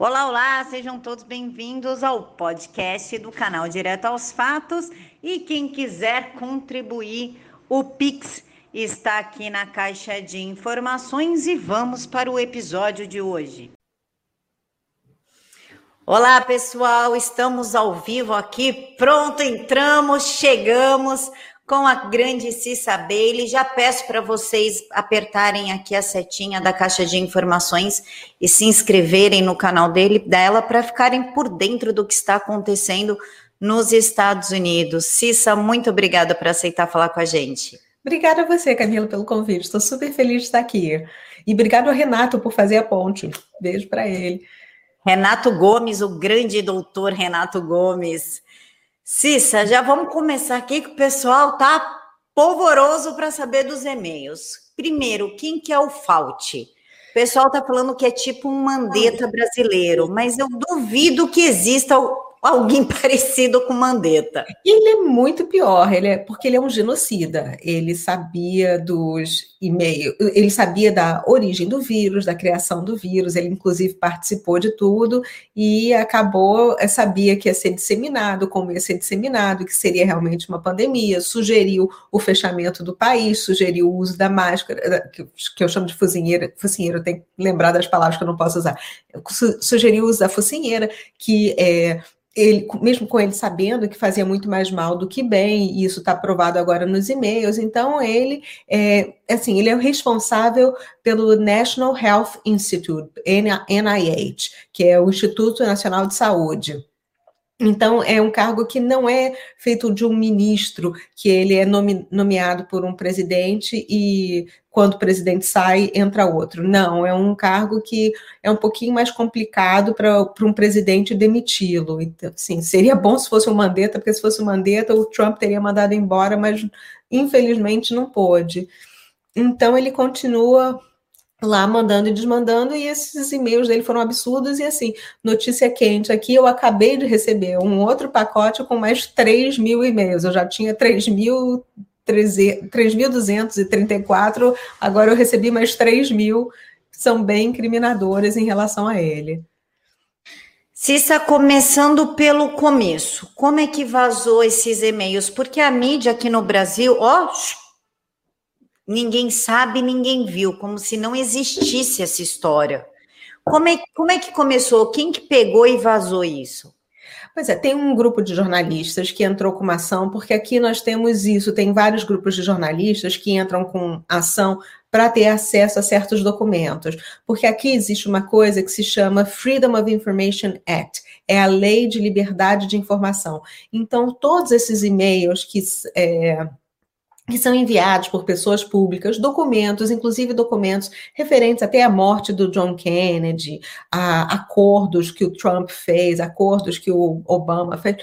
Olá, olá, sejam todos bem-vindos ao podcast do canal Direto aos Fatos. E quem quiser contribuir, o Pix está aqui na caixa de informações e vamos para o episódio de hoje. Olá, pessoal, estamos ao vivo aqui. Pronto, entramos, chegamos com a grande Cissa Bailey. Já peço para vocês apertarem aqui a setinha da caixa de informações e se inscreverem no canal dele, dela para ficarem por dentro do que está acontecendo nos Estados Unidos. Cissa, muito obrigada por aceitar falar com a gente. Obrigada a você, Camila, pelo convite. Estou super feliz de estar aqui. E obrigado ao Renato por fazer a ponte. Beijo para ele. Renato Gomes, o grande doutor Renato Gomes. Cissa, já vamos começar aqui que o pessoal tá polvoroso para saber dos e-mails. Primeiro, quem que é o Fault? O pessoal tá falando que é tipo um Mandetta brasileiro, mas eu duvido que exista alguém parecido com Mandetta. Ele é muito pior, ele é porque ele é um genocida. Ele sabia dos e-mails, ele sabia da origem do vírus, da criação do vírus, ele inclusive participou de tudo e acabou, eh, sabia que ia ser disseminado, como ia ser disseminado, que seria realmente uma pandemia, sugeriu o fechamento do país, sugeriu o uso da máscara, que, eu chamo de focinheira, focinheira, eu tenho que lembrar das palavras que eu não posso usar, sugeriu o uso da focinheira, que é ele, mesmo com ele sabendo que fazia muito mais mal do que bem, e isso está provado agora nos e-mails, então ele é assim, ele é o responsável pelo National Health Institute, NIH, que é o Instituto Nacional de Saúde. Então, é um cargo que não é feito de um ministro, que ele é nome, nomeado por um presidente e quando o presidente sai, entra outro. Não, é um cargo que é um pouquinho mais complicado para um presidente demiti-lo. Então, sim, seria bom se fosse o Mandetta, porque se fosse o Mandetta, o Trump teria mandado embora, mas infelizmente não pôde. Então, ele continua lá mandando e desmandando, e esses e-mails dele foram absurdos, e assim, notícia quente aqui, eu acabei de receber um outro pacote com mais 3 mil e-mails, eu já tinha 3.234, agora eu recebi mais 3 mil, são bem incriminadores em relação a ele. Cissa, começando pelo começo, como é que vazou esses e-mails? Porque a mídia aqui no Brasil, ó, ninguém sabe, ninguém viu, como se não existisse essa história. Como é, como é que começou? Quem que pegou e vazou isso? Pois é, tem um grupo de jornalistas que entrou com uma ação, porque aqui nós temos isso, tem vários grupos de jornalistas que entram com ação para ter acesso a certos documentos. Porque aqui existe uma coisa que se chama Freedom of Information Act, é a lei de liberdade de informação. Então, todos esses e-mails que. É, que são enviados por pessoas públicas, documentos, inclusive documentos referentes até à morte do John Kennedy, a acordos que o Trump fez, acordos que o Obama fez,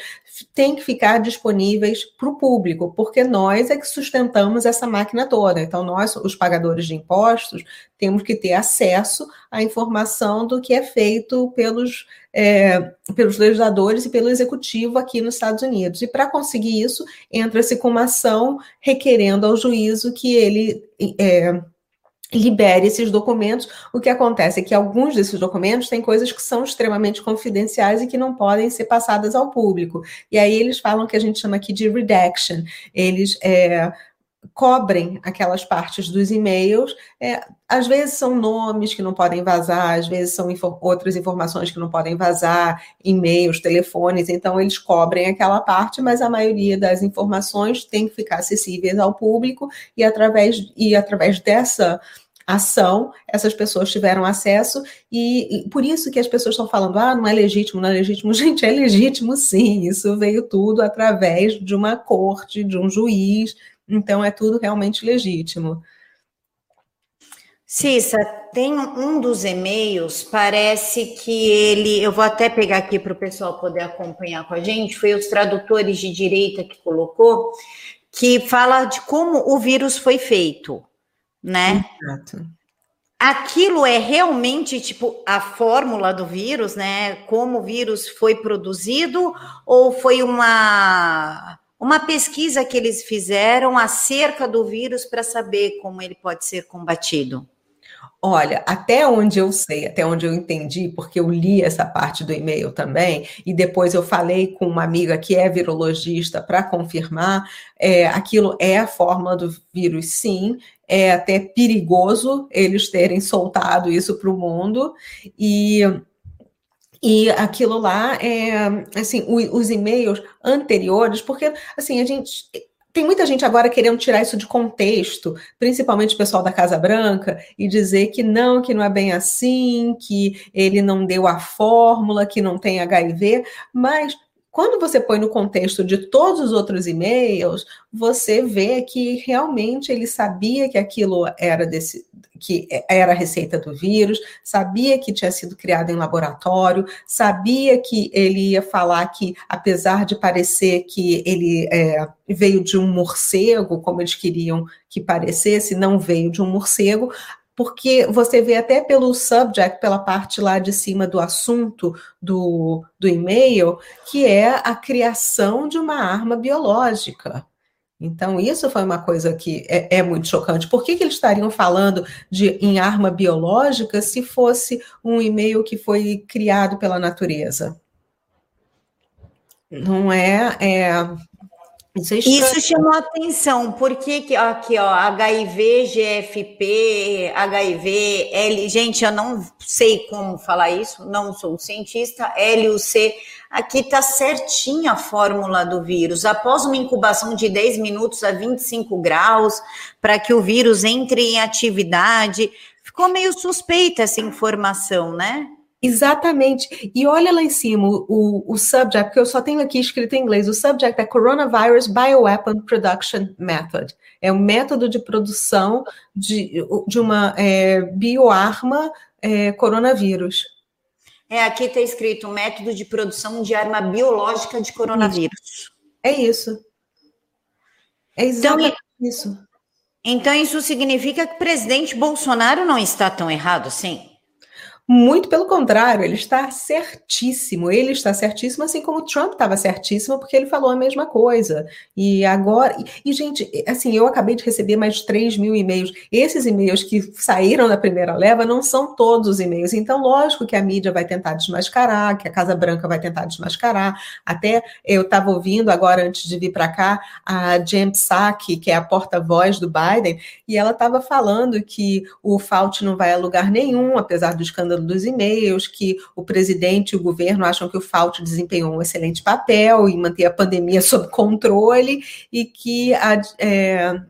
tem que ficar disponíveis para o público, porque nós é que sustentamos essa máquina toda. Então, nós, os pagadores de impostos, temos que ter acesso à informação do que é feito pelos, é, pelos legisladores e pelo executivo aqui nos Estados Unidos. E para conseguir isso, entra-se com uma ação requerendo ao juízo que ele. É, libere esses documentos. O que acontece é que alguns desses documentos têm coisas que são extremamente confidenciais e que não podem ser passadas ao público. E aí eles falam que a gente chama aqui de redaction. Eles é, cobrem aquelas partes dos e-mails. É, às vezes são nomes que não podem vazar, às vezes são info outras informações que não podem vazar, e-mails, telefones, então eles cobrem aquela parte, mas a maioria das informações tem que ficar acessíveis ao público e através, e através dessa ação, essas pessoas tiveram acesso, e, e, por isso que as pessoas estão falando, ah, não é legítimo, não é legítimo. Gente, é legítimo sim, isso veio tudo através de uma corte, de um juiz, então é tudo realmente legítimo. Cissa, tem um dos e-mails, parece que ele, eu vou até pegar aqui para o pessoal poder acompanhar com a gente, foi os tradutores de direita que colocou, que fala de como o vírus foi feito, né? Exato. Aquilo é realmente tipo a fórmula do vírus, né? Como o vírus foi produzido, ou foi uma uma pesquisa que eles fizeram acerca do vírus para saber como ele pode ser combatido. Olha, até onde eu sei, até onde eu entendi, porque eu li essa parte do e-mail também, e depois eu falei com uma amiga que é virologista para confirmar, é, aquilo é a fórmula do vírus, sim, é até perigoso eles terem soltado isso para o mundo, e e aquilo lá é assim, os e-mails anteriores, porque assim, a gente tem muita gente agora querendo tirar isso de contexto, principalmente o pessoal da Casa Branca, e dizer que não, que não é bem assim, que ele não deu a fórmula, que não tem HIV, mas quando você põe no contexto de todos os outros e-mails, você vê que realmente ele sabia que aquilo era desse, que era a receita do vírus, sabia que tinha sido criado em laboratório, sabia que ele ia falar que, apesar de parecer que ele é, veio de um morcego, como eles queriam que parecesse, não veio de um morcego, porque você vê até pelo subject, pela parte lá de cima do assunto do, do e-mail, que é a criação de uma arma biológica. Então, isso foi uma coisa que é, é muito chocante. Por que, que, eles estariam falando de, em arma biológica se fosse um e-mail que foi criado pela natureza? Não é, é isso, é Isso chamou atenção, porque que, aqui, ó, HIV, GFP, HIV, L, gente, eu não sei como falar isso, não sou cientista, LUC, aqui tá certinha a fórmula do vírus. Após uma incubação de 10 minutos a 25 graus, para que o vírus entre em atividade, ficou meio suspeita essa informação, né? Exatamente. E olha lá em cima o, o subject, porque eu só tenho aqui escrito em inglês. O subject é Coronavirus Bioweapon Production Method. É o um método de produção de, de uma é, bioarma é, coronavírus. É, aqui está escrito método de produção de arma biológica de coronavírus. É isso. É então, exatamente então, isso. Então, isso significa que o presidente Bolsonaro não está tão errado assim? Muito pelo contrário, ele está certíssimo. Ele está certíssimo, assim como o Trump estava certíssimo, porque ele falou a mesma coisa. E agora. E, e, gente, assim, eu acabei de receber mais de 3 mil e-mails. Esses e-mails que saíram da primeira leva não são todos os e-mails. Então, lógico que a mídia vai tentar desmascarar, que a Casa Branca vai tentar desmascarar. Até eu estava ouvindo agora, antes de vir para cá, a Jen Psaki, que é a porta-voz do Biden, e ela estava falando que o Fauci não vai a lugar nenhum, apesar do escândalo dos e-mails, que o presidente e o governo acham que o Fauci desempenhou um excelente papel em manter a pandemia sob controle e que a, é,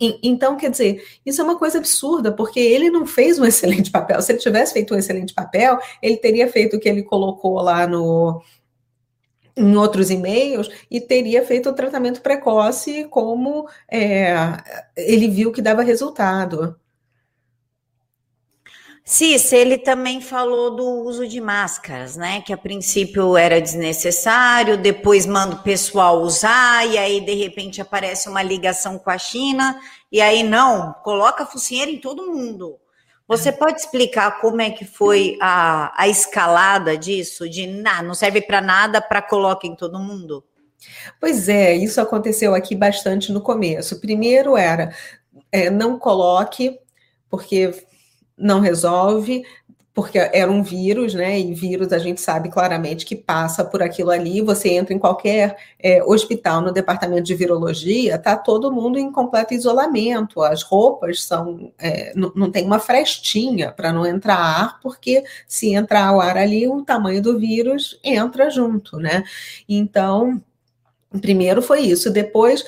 então, quer dizer, isso é uma coisa absurda, porque ele não fez um excelente papel. Se ele tivesse feito um excelente papel, ele teria feito o que ele colocou lá no, em outros e-mails e teria feito o tratamento precoce como é, ele viu que dava resultado. Cícero, ele também falou do uso de máscaras, né? Que a princípio era desnecessário, depois manda o pessoal usar, e aí de repente aparece uma ligação com a China, e aí não, coloca a focinheira em todo mundo. Você pode explicar como é que foi a, a escalada disso? De nah, não serve para nada, para colocar em todo mundo? Pois é, isso aconteceu aqui bastante no começo. Primeiro era é, não coloque, porque não resolve, porque era um vírus, né? E vírus a gente sabe claramente que passa por aquilo ali. Você entra em qualquer é, hospital no departamento de virologia, tá todo mundo em completo isolamento. As roupas são é, não, não tem uma frestinha para não entrar ar, porque se entrar o ar ali, o tamanho do vírus entra junto, né? Então Primeiro foi isso, depois,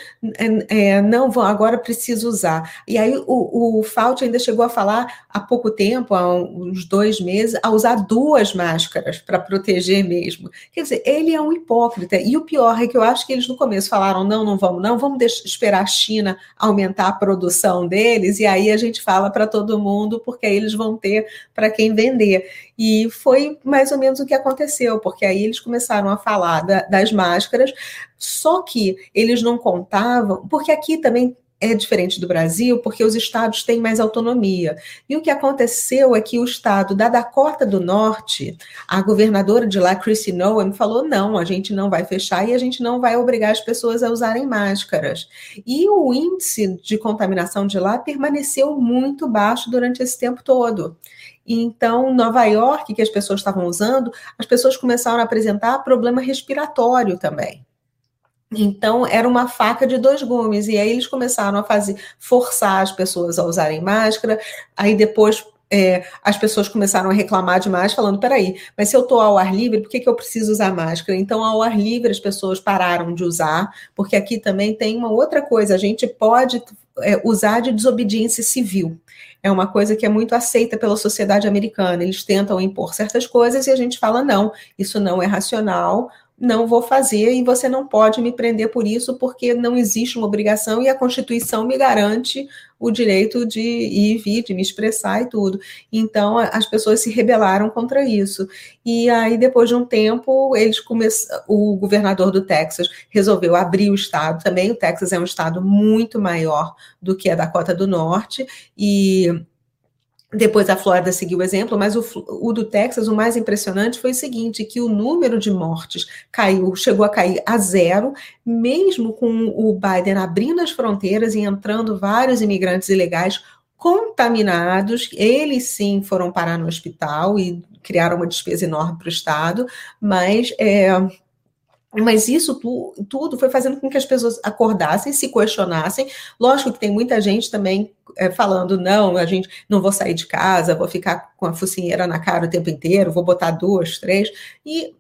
é, não, agora preciso usar. E aí o, o Fauci ainda chegou a falar há pouco tempo, há uns dois meses, a usar duas máscaras para proteger mesmo. Quer dizer, ele é um hipócrita. E o pior é que eu acho que eles no começo falaram: não, não vamos, não, vamos deixar, esperar a China aumentar a produção deles, e aí a gente fala para todo mundo, porque aí eles vão ter para quem vender. E foi mais ou menos o que aconteceu, porque aí eles começaram a falar da, das máscaras, só que eles não contavam, porque aqui também é diferente do Brasil porque os estados têm mais autonomia. E o que aconteceu é que o estado da Dakota do Norte, a governadora de lá, Chrissy Noem, falou: não, a gente não vai fechar e a gente não vai obrigar as pessoas a usarem máscaras. E o índice de contaminação de lá permaneceu muito baixo durante esse tempo todo. Então, Nova York, que as pessoas estavam usando, as pessoas começaram a apresentar problema respiratório também. Então, era uma faca de dois gumes. E aí eles começaram a fazer, forçar as pessoas a usarem máscara. Aí depois é, as pessoas começaram a reclamar demais, falando: peraí, mas se eu estou ao ar livre, por que, que eu preciso usar máscara? Então, ao ar livre, as pessoas pararam de usar, porque aqui também tem uma outra coisa: a gente pode é, usar de desobediência civil. É uma coisa que é muito aceita pela sociedade americana. Eles tentam impor certas coisas e a gente fala: não, isso não é racional, não vou fazer e você não pode me prender por isso, porque não existe uma obrigação e a Constituição me garante o direito de ir e vir, de me expressar e tudo. Então, as pessoas se rebelaram contra isso. E aí, depois de um tempo, eles começam, o governador do Texas resolveu abrir o estado também. O Texas é um estado muito maior do que a Dakota do Norte, e depois a Flórida seguiu o exemplo, mas o, o, do Texas, o mais impressionante foi o seguinte, que o número de mortes caiu, chegou a cair a zero, mesmo com o Biden abrindo as fronteiras e entrando vários imigrantes ilegais contaminados, eles sim foram parar no hospital e criaram uma despesa enorme para o Estado, mas é, mas isso tu, tudo foi fazendo com que as pessoas acordassem, se questionassem. Lógico que tem muita gente também é, falando: não, a gente não vou sair de casa, vou ficar com a focinheira na cara o tempo inteiro, vou botar duas, três. E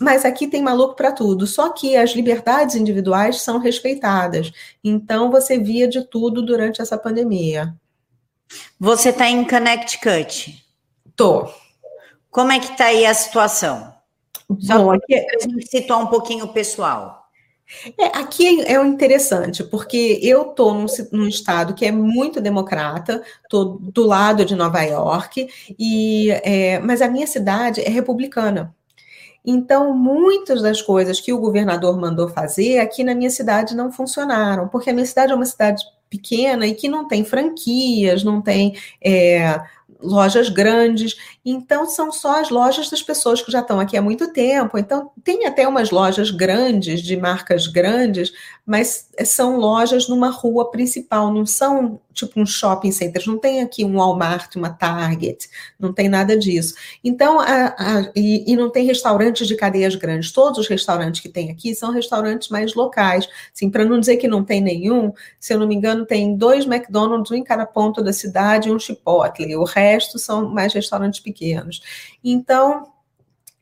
mas aqui tem maluco para tudo. Só que as liberdades individuais são respeitadas. Então você via de tudo durante essa pandemia. Você está em Connecticut? Tô. Como é que está aí a situação? Só Bom, aqui a gente situar um pouquinho o pessoal. É, aqui é, é interessante, porque eu estou num, num, estado que é muito democrata, estou do lado de Nova York, e, é, mas a minha cidade é republicana. Então, muitas das coisas que o governador mandou fazer aqui na minha cidade não funcionaram, porque a minha cidade é uma cidade pequena e que não tem franquias, não tem é, lojas grandes, então são só as lojas das pessoas que já estão aqui há muito tempo. Então tem até umas lojas grandes, de marcas grandes, mas são lojas numa rua principal, não são tipo um shopping center, não tem aqui um Walmart, uma Target, não tem nada disso. Então, a, a, e, e, não tem restaurantes de cadeias grandes. Todos os restaurantes que tem aqui são restaurantes mais locais. Assim, para não dizer que não tem nenhum, se eu não me engano, tem dois McDonald's, um em cada ponto da cidade e um Chipotle. O resto são mais restaurantes pequenos. Então,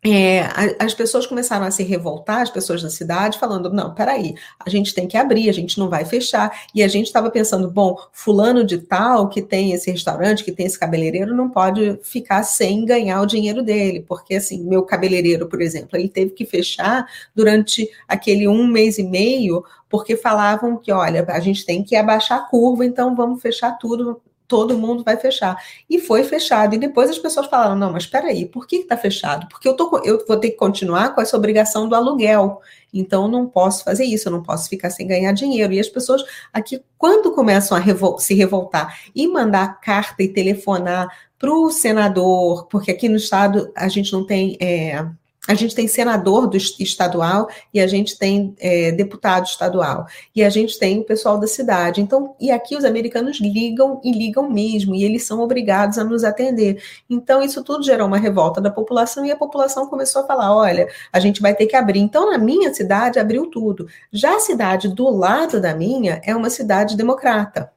é, as pessoas começaram a se revoltar, as pessoas da cidade, falando: não, peraí, a gente tem que abrir, a gente não vai fechar. E a gente estava pensando: bom, fulano de tal que tem esse restaurante, que tem esse cabeleireiro, não pode ficar sem ganhar o dinheiro dele, porque assim, meu cabeleireiro, por exemplo, ele teve que fechar durante aquele um mês e meio, porque falavam que, olha, a gente tem que abaixar a curva, então vamos fechar tudo todo mundo vai fechar. E foi fechado. E depois as pessoas falaram: não, mas espera aí, por que está fechado? Porque eu, tô, eu vou ter que continuar com essa obrigação do aluguel. Então, não posso fazer isso, eu não posso ficar sem ganhar dinheiro. E as pessoas aqui, quando começam a revol se revoltar e mandar carta e telefonar para o senador, porque aqui no estado a gente não tem. É, a gente tem senador do estadual e a gente tem é, deputado estadual e a gente tem o pessoal da cidade. Então, e aqui os americanos ligam e ligam mesmo e eles são obrigados a nos atender. Então, isso tudo gerou uma revolta da população e a população começou a falar: olha, a gente vai ter que abrir. Então, na minha cidade abriu tudo. Já a cidade do lado da minha é uma cidade democrata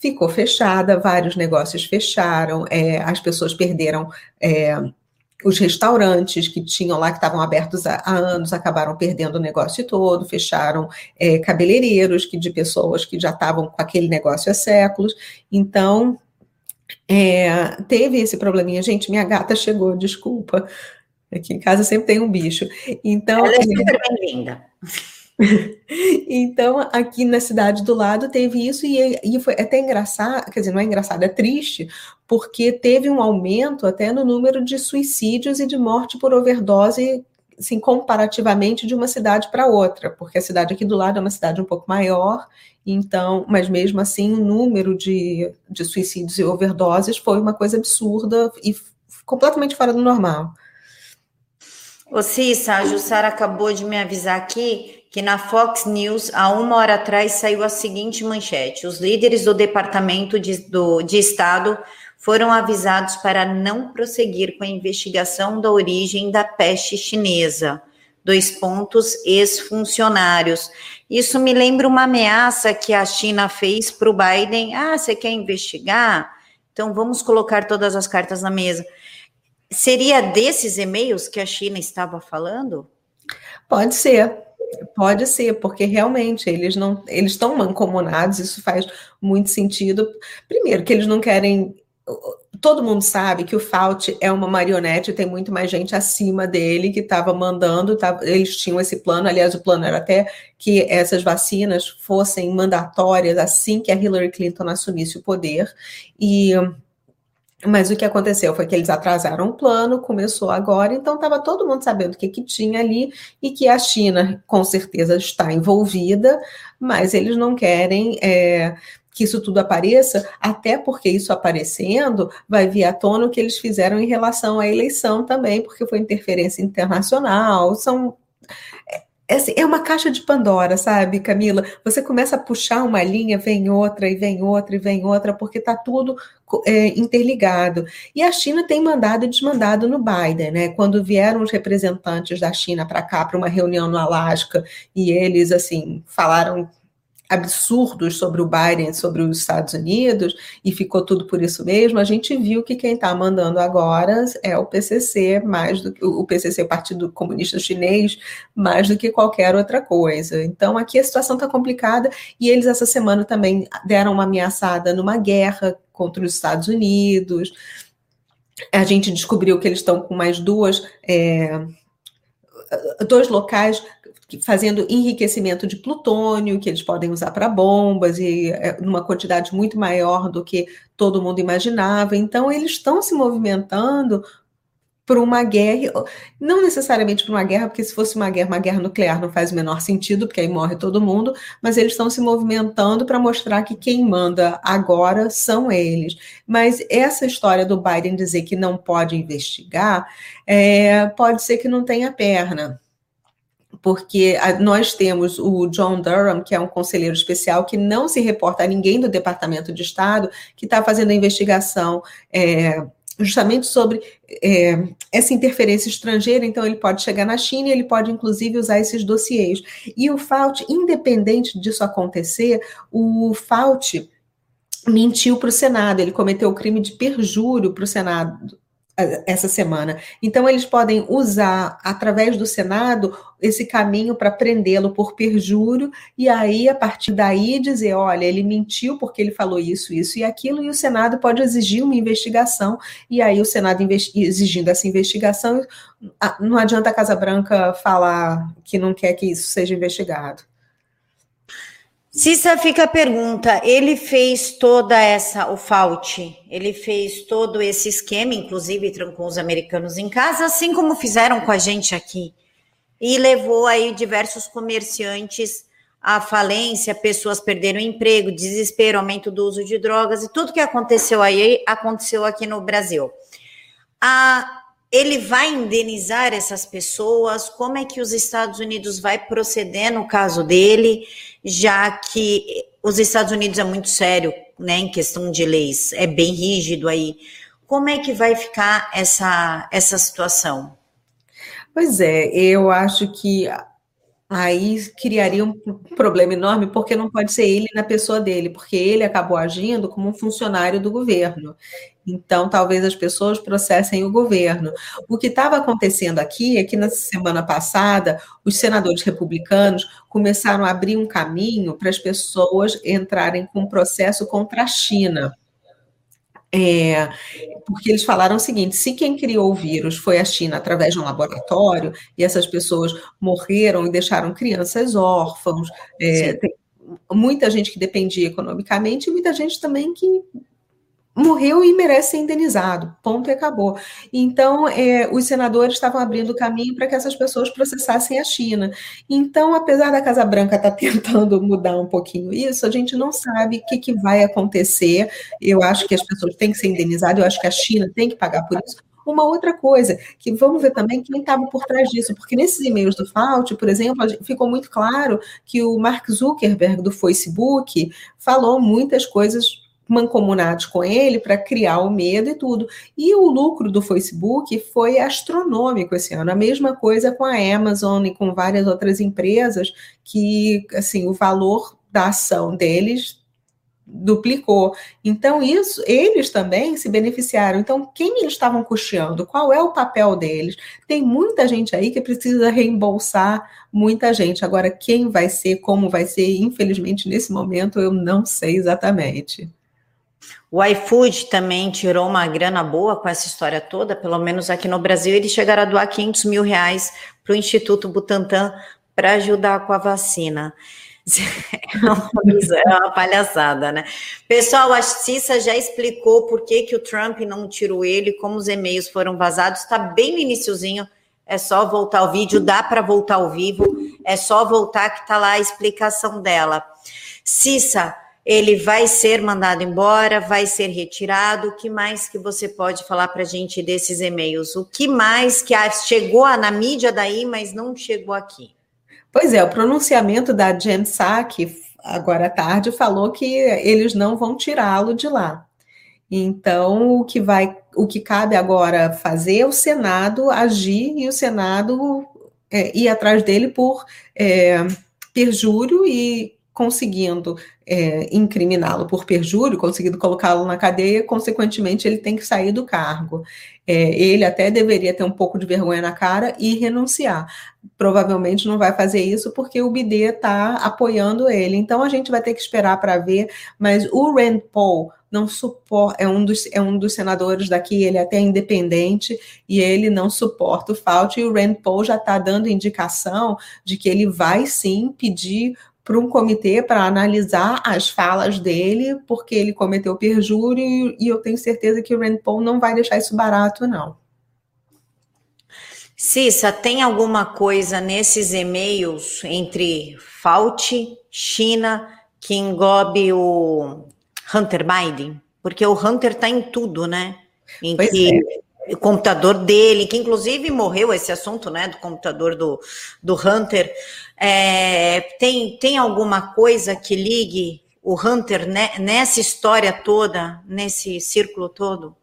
ficou fechada, vários negócios fecharam, é, as pessoas perderam é, os restaurantes que tinham lá, que estavam abertos há, anos, acabaram perdendo o negócio todo, fecharam é, cabeleireiros que de pessoas que já estavam com aquele negócio há séculos. Então, é, teve esse probleminha. Gente, minha gata chegou, desculpa. Aqui em casa sempre tem um bicho. Então, Ela é super bem-vinda. então, aqui na cidade do lado teve isso, e, e foi até engraçado, quer dizer, não é engraçado, é triste, porque teve um aumento até no número de suicídios e de morte por overdose assim, comparativamente de uma cidade para outra, porque a cidade aqui do lado é uma cidade um pouco maior, então, mas mesmo assim, o número de, de suicídios e overdoses foi uma coisa absurda e completamente fora do normal. Ô Cissa, a Jussara acabou de me avisar aqui que na Fox News, há uma hora atrás, saiu a seguinte manchete: os líderes do Departamento de, do, de Estado foram avisados para não prosseguir com a investigação da origem da peste chinesa. Dois pontos, ex-funcionários. Isso me lembra uma ameaça que a China fez para o Biden. Ah, você quer investigar? Então vamos colocar todas as cartas na mesa. Seria desses e-mails que a China estava falando? Pode ser, Pode ser, porque realmente eles não eles estão mancomunados, isso faz muito sentido. Primeiro, que eles não querem todo mundo sabe que o Fauci é uma marionete, tem muito mais gente acima dele que estava mandando, tava, eles tinham esse plano, aliás, o plano era até que essas vacinas fossem mandatórias assim que a Hillary Clinton assumisse o poder, e mas o que aconteceu foi que eles atrasaram o plano, começou agora, então estava todo mundo sabendo o que, que tinha ali e que a China com certeza está envolvida, mas eles não querem é, que isso tudo apareça, até porque isso aparecendo vai vir à tona o que eles fizeram em relação à eleição também, porque foi interferência internacional, são é, assim, é uma caixa de Pandora, sabe, Camila? Você começa a puxar uma linha, vem outra, e vem outra, e vem outra, porque está tudo é, interligado. E a China tem mandado e desmandado no Biden, né? Quando vieram os representantes da China para cá, para uma reunião no Alasca, e eles, assim, falaram absurdos sobre o Biden, sobre os Estados Unidos, e ficou tudo por isso mesmo, a gente viu que quem está mandando agora é o PCC, mais do que o PCC, o Partido Comunista Chinês, mais do que qualquer outra coisa. Então aqui a situação está complicada e eles essa semana também deram uma ameaçada numa guerra contra os Estados Unidos. A gente descobriu que eles estão com mais duas é, dois locais fazendo enriquecimento de plutônio, que eles podem usar para bombas, e é, numa quantidade muito maior do que todo mundo imaginava. Então, eles estão se movimentando para uma guerra, não necessariamente para uma guerra, porque se fosse uma guerra, uma guerra nuclear não faz o menor sentido, porque aí morre todo mundo, mas eles estão se movimentando para mostrar que quem manda agora são eles. Mas essa história do Biden dizer que não pode investigar, é, pode ser que não tenha perna porque nós temos o John Durham, que é um conselheiro especial, que não se reporta a ninguém do Departamento de Estado, que está fazendo a investigação é, justamente sobre é, essa interferência estrangeira, então ele pode chegar na China e ele pode, inclusive, usar esses dossiês. E o Fauci, independente disso acontecer, o Fauci mentiu para o Senado, ele cometeu o crime de perjúrio para o Senado essa semana. Então, eles podem usar, através do Senado, esse caminho para prendê-lo por perjúrio, e aí, a partir daí, dizer: olha, ele mentiu porque ele falou isso, isso e aquilo, e o Senado pode exigir uma investigação, e aí, o Senado exigindo essa investigação, não adianta a Casa Branca falar que não quer que isso seja investigado. Cissa fica a pergunta, ele fez toda essa, o Fauci, ele fez todo esse esquema, inclusive trancou os americanos em casa, assim como fizeram com a gente aqui, e levou aí diversos comerciantes à falência, pessoas perderam emprego, desespero, aumento do uso de drogas, e tudo que aconteceu aí, aconteceu aqui no Brasil. A, ele vai indenizar essas pessoas? Como é que os Estados Unidos vai proceder no caso dele, já que os Estados Unidos é muito sério, né, em questão de leis, é bem rígido aí. Como é que vai ficar essa essa situação? Pois é, eu acho que aí criaria um problema enorme, porque não pode ser ele na pessoa dele, porque ele acabou agindo como um funcionário do governo. Então, talvez as pessoas processem o governo. O que estava acontecendo aqui é que na semana passada, os senadores republicanos começaram a abrir um caminho para as pessoas entrarem com um processo contra a China. É, porque eles falaram o seguinte: se quem criou o vírus foi a China através de um laboratório, e essas pessoas morreram e deixaram crianças órfãos, é, muita gente que dependia economicamente e muita gente também que morreu e merece ser indenizado. Ponto e acabou. Então, é, os senadores estavam abrindo caminho para que essas pessoas processassem a China. Então, apesar da Casa Branca estar tá tentando mudar um pouquinho isso, a gente não sabe o que, que vai acontecer. Eu acho que as pessoas têm que ser indenizadas, eu acho que a China tem que pagar por isso. Uma outra coisa, que vamos ver também quem estava por trás disso, porque nesses e-mails do Fault, por exemplo, ficou muito claro que o Mark Zuckerberg do Facebook falou muitas coisas mancomunados com ele para criar o medo e tudo. E o lucro do Facebook foi astronômico esse ano. A mesma coisa com a Amazon e com várias outras empresas que, assim, o valor da ação deles duplicou. Então, isso, eles também se beneficiaram. Então, quem eles estavam custeando? Qual é o papel deles? Tem muita gente aí que precisa reembolsar muita gente. Agora, quem vai ser, como vai ser, infelizmente, nesse momento, eu não sei exatamente. O iFood também tirou uma grana boa com essa história toda, pelo menos aqui no Brasil, eles chegaram a doar 500 mil reais para o Instituto Butantan para ajudar com a vacina. É uma, é uma, palhaçada, né? Pessoal, a Cissa já explicou por que, que o Trump não tirou ele, como os e-mails foram vazados, está bem no iniciozinho, é só voltar o vídeo, dá para voltar ao vivo, é só voltar que está lá a explicação dela. Cissa, ele vai ser mandado embora, vai ser retirado. O que mais que você pode falar para a gente desses e-mails? O que mais que chegou na mídia daí, mas não chegou aqui? Pois é, o pronunciamento da Jen Psaki, agora à tarde, falou que eles não vão tirá-lo de lá. Então, o que vai, o que cabe agora fazer é o Senado agir e o Senado é, ir atrás dele por é, perjúrio e conseguindo é, incriminá-lo por perjúrio, conseguindo colocá-lo na cadeia, consequentemente ele tem que sair do cargo. É, ele até deveria ter um pouco de vergonha na cara e renunciar. Provavelmente não vai fazer isso porque o BD está apoiando ele. Então a gente vai ter que esperar para ver. Mas o Rand Paul não suporta, é um, dos, é um dos senadores daqui, ele é até independente e ele não suporta o Fauci. E o Rand Paul já está dando indicação de que ele vai sim pedir para um comitê para analisar as falas dele, porque ele cometeu perjúrio e eu tenho certeza que o Rand Paul não vai deixar isso barato, não. Cissa, tem alguma coisa nesses e-mails entre Fauci, China, que englobe o Hunter Biden? Porque o Hunter está em tudo, né? Em pois que é. O computador dele, que inclusive morreu esse assunto, né? Do computador do, do Hunter. É, tem, tem alguma coisa que ligue o Hunter nessa história toda, nesse círculo todo?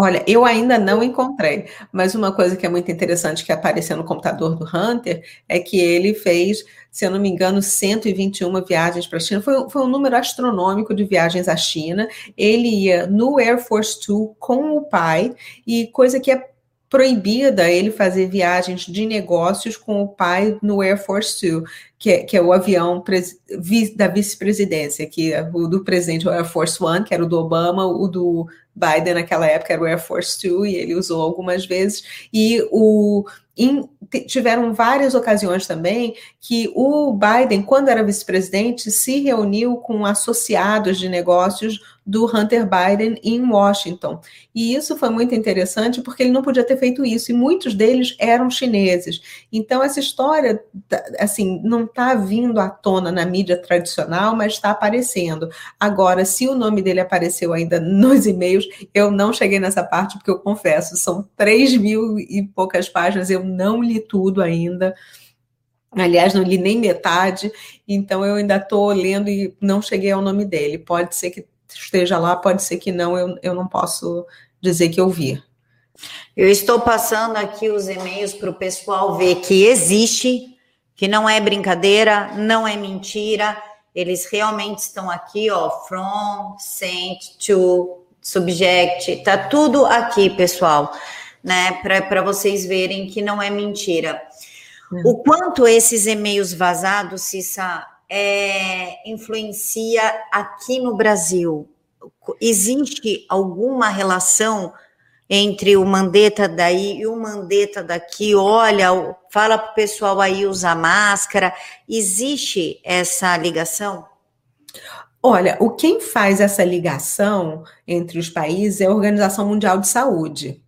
Olha, eu ainda não encontrei, mas uma coisa que é muito interessante que apareceu no computador do Hunter é que ele fez, se eu não me engano, 121 viagens para a China. Foi, foi um número astronômico de viagens à China. Ele ia no Air Force Two com o pai, e coisa que é proibida ele fazer viagens de negócios com o pai no Air Force Two, que é, que é o avião da vice-presidência, que é o do presidente o Air Force One, que era o do Obama, o do Biden naquela época era o Air Force Two, e ele usou algumas vezes, e o em, tiveram várias ocasiões também que o Biden, quando era vice-presidente, se reuniu com associados de negócios do Hunter Biden em Washington. E isso foi muito interessante porque ele não podia ter feito isso, e muitos deles eram chineses. Então, essa história, assim, não está vindo à tona na mídia tradicional, mas está aparecendo. Agora, se o nome dele apareceu ainda nos e-mails, eu não cheguei nessa parte, porque eu confesso, são três mil e poucas páginas, eu não li tudo ainda. Aliás, não li nem metade, então eu ainda estou lendo e não cheguei ao nome dele. Pode ser que esteja lá, pode ser que não, eu, eu não posso dizer que eu vi. Eu estou passando aqui os e-mails para o pessoal ver que existe, que não é brincadeira, não é mentira, eles realmente estão aqui, ó, from, sent, to, subject, tá tudo aqui, pessoal, né, para vocês verem que não é mentira. Hum. O quanto esses e-mails vazados, Cissa, é, influencia aqui no Brasil? Existe alguma relação entre o Mandetta daí e o Mandetta daqui? Olha, fala para o pessoal aí usar máscara. Existe essa ligação? Olha, o quem faz essa ligação entre os países é a Organização Mundial de Saúde.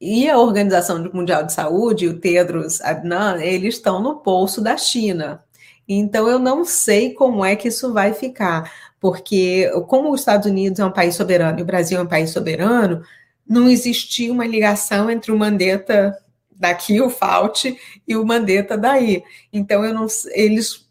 E a Organização Mundial de Saúde, o Tedros Adhanom, eles estão no bolso da China. Então eu não sei como é que isso vai ficar, porque como os Estados Unidos é um país soberano e o Brasil é um país soberano, não existia uma ligação entre o Mandetta daqui, o Fauci, e o Mandetta daí. Então eu não, eles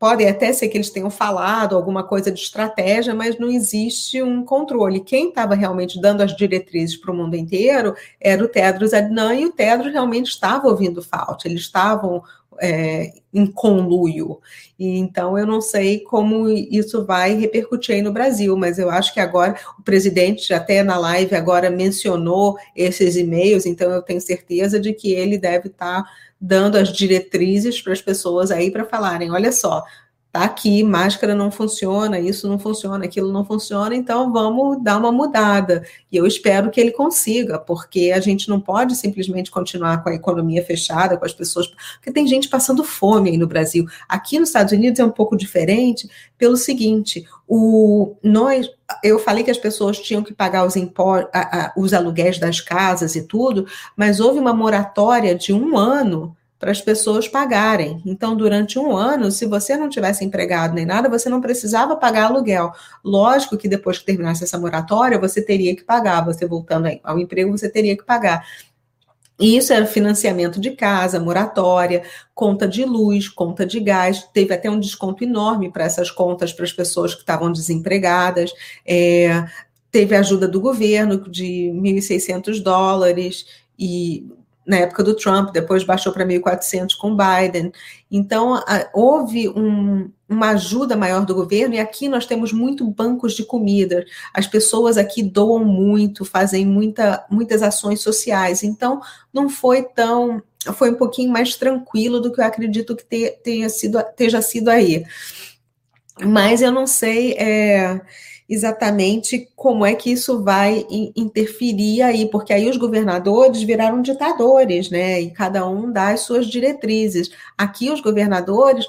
Pode até ser que eles tenham falado alguma coisa de estratégia, mas não existe um controle. Quem estava realmente dando as diretrizes para o mundo inteiro era o Tedros Adnan, e o Tedros realmente estava ouvindo falta, eles estavam é, em conluio. E, então, eu não sei como isso vai repercutir aí no Brasil, mas eu acho que agora o presidente, até na live, agora mencionou esses e-mails, então eu tenho certeza de que ele deve estar. Tá dando as diretrizes para as pessoas aí para falarem: olha só, tá aqui, máscara não funciona, isso não funciona, aquilo não funciona, então vamos dar uma mudada. E eu espero que ele consiga, porque a gente não pode simplesmente continuar com a economia fechada, com as pessoas, porque tem gente passando fome aí no Brasil. Aqui nos Estados Unidos é um pouco diferente, pelo seguinte, o nós eu falei que as pessoas tinham que pagar os, impor, a, a, os aluguéis das casas e tudo, mas houve uma moratória de um ano para as pessoas pagarem. Então, durante um ano, se você não tivesse empregado nem nada, você não precisava pagar aluguel. Lógico que depois que terminasse essa moratória, você teria que pagar. Você voltando ao emprego, você teria que pagar. E isso era financiamento de casa, moratória, conta de luz, conta de gás. Teve até um desconto enorme para essas contas para as pessoas que estavam desempregadas. É, teve ajuda do governo de 1.600 dólares e na época do Trump, depois baixou para 1.400 com Biden. Então, a, houve um, uma ajuda maior do governo, e aqui nós temos muito bancos de comida. As pessoas aqui doam muito, fazem muita, muitas ações sociais. Então, não foi tão. Foi um pouquinho mais tranquilo do que eu acredito que te, tenha sido, esteja sido aí. Mas eu não sei. É, exatamente como é que isso vai interferir aí, porque aí os governadores viraram ditadores, né? E cada um dá as suas diretrizes. Aqui os governadores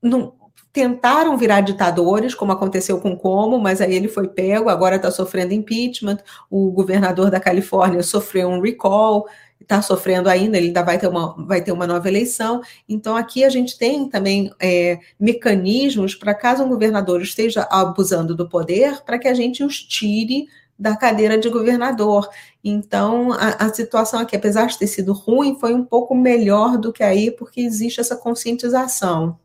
não, tentaram virar ditadores, como aconteceu com Como, mas aí ele foi pego, agora está sofrendo impeachment. O governador da Califórnia sofreu um recall está sofrendo ainda, ele ainda vai ter uma, vai ter uma nova eleição. Então, aqui a gente tem também é, mecanismos para caso um governador esteja abusando do poder, para que a gente os tire da cadeira de governador. Então, a, a, situação aqui, apesar de ter sido ruim, foi um pouco melhor do que aí, porque existe essa conscientização.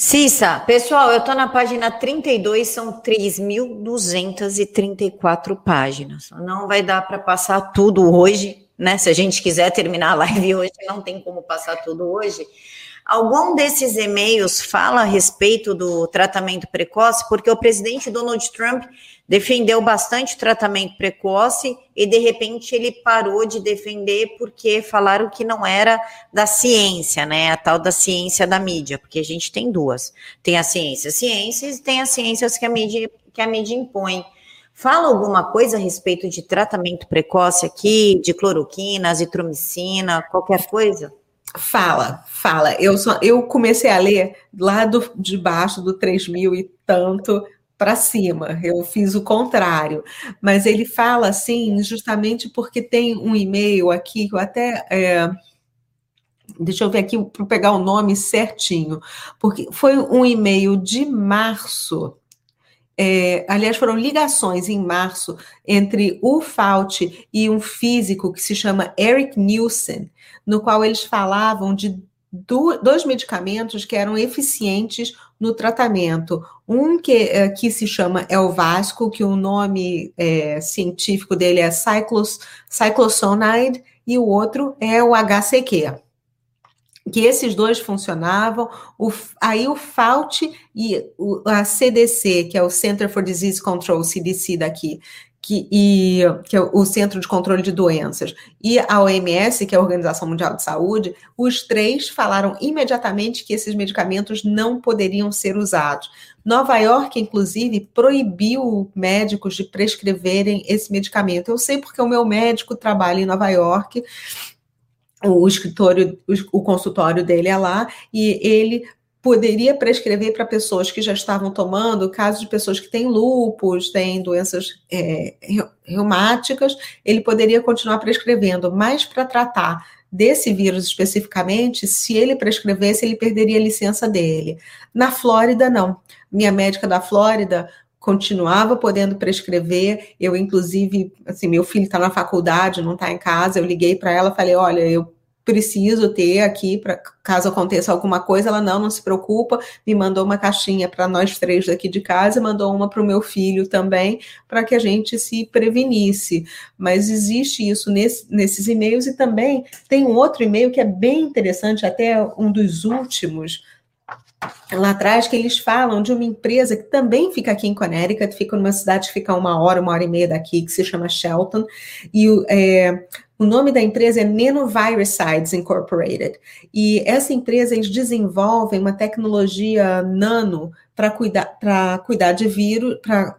Cissa, pessoal, eu estou na página 32, são 3.234 páginas. Não vai dar para passar tudo hoje, né? Se a gente quiser terminar a live hoje, não tem como passar tudo hoje. Algum desses e-mails fala a respeito do tratamento precoce, porque o presidente Donald Trump defendeu bastante o tratamento precoce e de repente ele parou de defender porque falaram que não era da ciência, né? A tal da ciência da mídia, porque a gente tem duas. Tem a ciência ciências e tem as ciências que a mídia, que a mídia impõe. Fala alguma coisa a respeito de tratamento precoce aqui, de cloroquina, azitromicina, qualquer coisa? Fala, fala. Eu, só, eu comecei a ler lá do, de baixo do 3 mil e tanto para cima, eu fiz o contrário. Mas ele fala assim, justamente porque tem um e-mail aqui que eu até. É, deixa eu ver aqui para pegar o nome certinho, porque foi um e-mail de março. É, aliás, foram ligações em março entre o Fauci e um físico que se chama Eric Nielsen, no qual eles falavam de dois medicamentos que eram eficientes no tratamento. Um que, é, que se chama Elvasco, que o nome é, científico dele é cyclos, cyclosonide, e o outro é o HCQ. Que esses dois funcionavam, o, aí o FAUT e o, a CDC, que é o Center for Disease Control, CDC daqui, que, e, que é o Centro de Controle de Doenças, e a OMS, que é a Organização Mundial de Saúde, os três falaram imediatamente que esses medicamentos não poderiam ser usados. Nova York, inclusive, proibiu médicos de prescreverem esse medicamento. Eu sei porque o meu médico trabalha em Nova York, o escritório, o consultório dele é lá, e ele poderia prescrever para pessoas que já estavam tomando, caso de pessoas que têm lupus, têm doenças é, reumáticas, ele poderia continuar prescrevendo, mas para tratar desse vírus especificamente, se ele prescrevesse, ele perderia a licença dele. Na Flórida, não. Minha médica da Flórida continuava podendo prescrever. Eu, inclusive, assim, meu filho está na faculdade, não está em casa. Eu liguei para ela, falei: olha, eu preciso ter aqui para caso aconteça alguma coisa. Ela não, não se preocupa. Me mandou uma caixinha para nós três daqui de casa, mandou uma para o meu filho também, para que a gente se prevenisse. Mas existe isso nesse, nesses e-mails e também tem um outro e-mail que é bem interessante, até um dos últimos lá atrás que eles falam de uma empresa que também fica aqui em Connecticut, fica numa cidade que fica uma hora, uma hora e meia daqui, que se chama Shelton, e é, o nome da empresa é Nanovirusides Incorporated. E essa empresa, eles desenvolvem uma tecnologia nano para cuidar, cuidar de vírus, para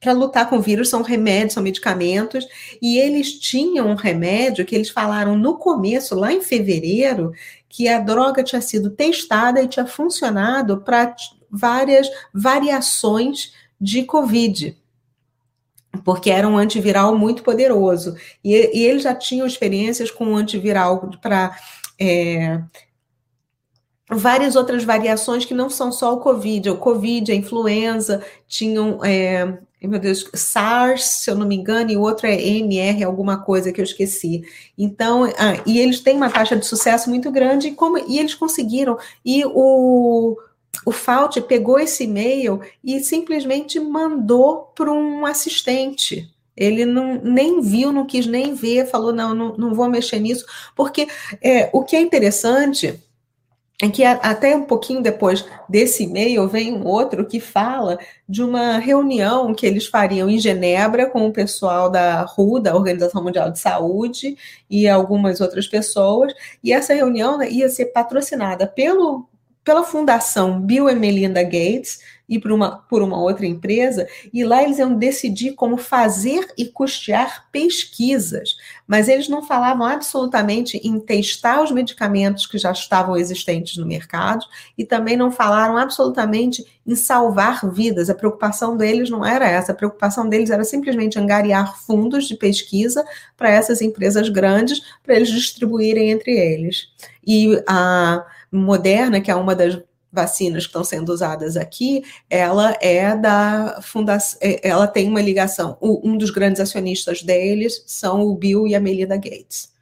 para lutar com vírus são remédios, são medicamentos, e eles tinham um remédio que eles falaram no começo, lá em fevereiro, que a droga tinha sido testada e tinha funcionado para várias variações de Covid. Porque era um antiviral muito poderoso. E, e eles já tinham experiências com antiviral para é, várias outras variações que não são só o Covid. O Covid, a influenza, tinham é, meu Deus, SARS, se eu não me engano, e o outro é MR, alguma coisa que eu esqueci. Então, ah, e eles têm uma taxa de sucesso muito grande, e, como, e eles conseguiram. E o, o Fauci pegou esse e-mail e simplesmente mandou para um assistente. Ele não, nem viu, não quis nem ver, falou: não, não, não vou mexer nisso, porque é, o que é interessante em que até um pouquinho depois desse e-mail vem um outro que fala de uma reunião que eles fariam em Genebra com o pessoal da RU, da Organização Mundial de Saúde, e algumas outras pessoas, e essa reunião né, ia ser patrocinada pelo, pela Fundação Bill e Melinda Gates, e por uma, por uma outra empresa, e lá eles iam decidir como fazer e custear pesquisas, mas eles não falavam absolutamente em testar os medicamentos que já estavam existentes no mercado e também não falaram absolutamente em salvar vidas. A preocupação deles não era essa, a preocupação deles era simplesmente angariar fundos de pesquisa para essas empresas grandes, para eles distribuírem entre eles. E a Moderna, que é uma das vacinas que estão sendo usadas aqui, ela é da fundação, é, ela tem uma ligação. Um dos grandes acionistas deles são o Bill e a Melinda Gates.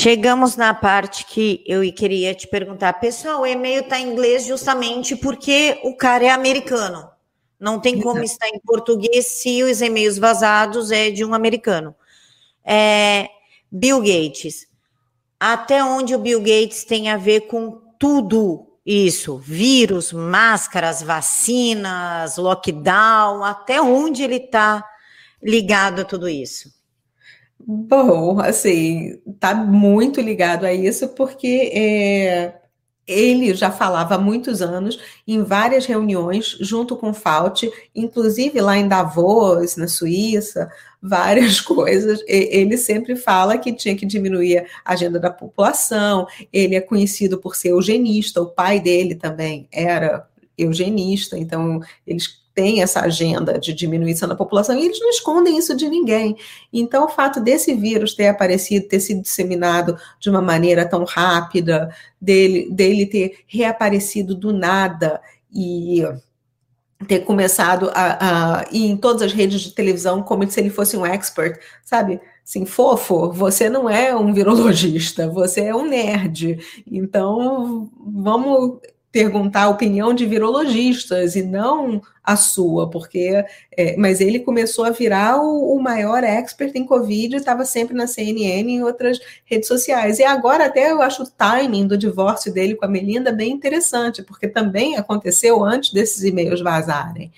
Chegamos na parte que eu queria te perguntar, pessoal, o e-mail está em inglês justamente porque o cara é americano. Não tem como Exato. estar em português se os e-mails vazados é de um americano. É, Bill Gates. Até onde o Bill Gates tem a ver com tudo isso, vírus, máscaras, vacinas, lockdown, até onde ele está ligado a tudo isso? Bom, assim, está muito ligado a isso, porque é, ele já falava há muitos anos, em várias reuniões, junto com Fauci, inclusive lá em Davos, na Suíça, várias coisas. Ele sempre fala que tinha que diminuir a agenda da população. Ele é conhecido por ser eugenista, o pai dele também era eugenista, então eles têm essa agenda de diminuição da população e eles não escondem isso de ninguém. Então, o fato desse vírus ter aparecido, ter sido disseminado de uma maneira tão rápida, dele, dele ter reaparecido do nada e ter começado a, a ir em todas as redes de televisão como se ele fosse um expert, sabe? Assim, fofo, você não é um virologista, você é um nerd. Então, vamos perguntar a opinião de virologistas e não a sua, porque. É, mas ele começou a virar o, o maior expert em Covid, estava sempre na CNN e em outras redes sociais. E agora, até eu acho o timing do divórcio dele com a Melinda bem interessante, porque também aconteceu antes desses e-mails vazarem.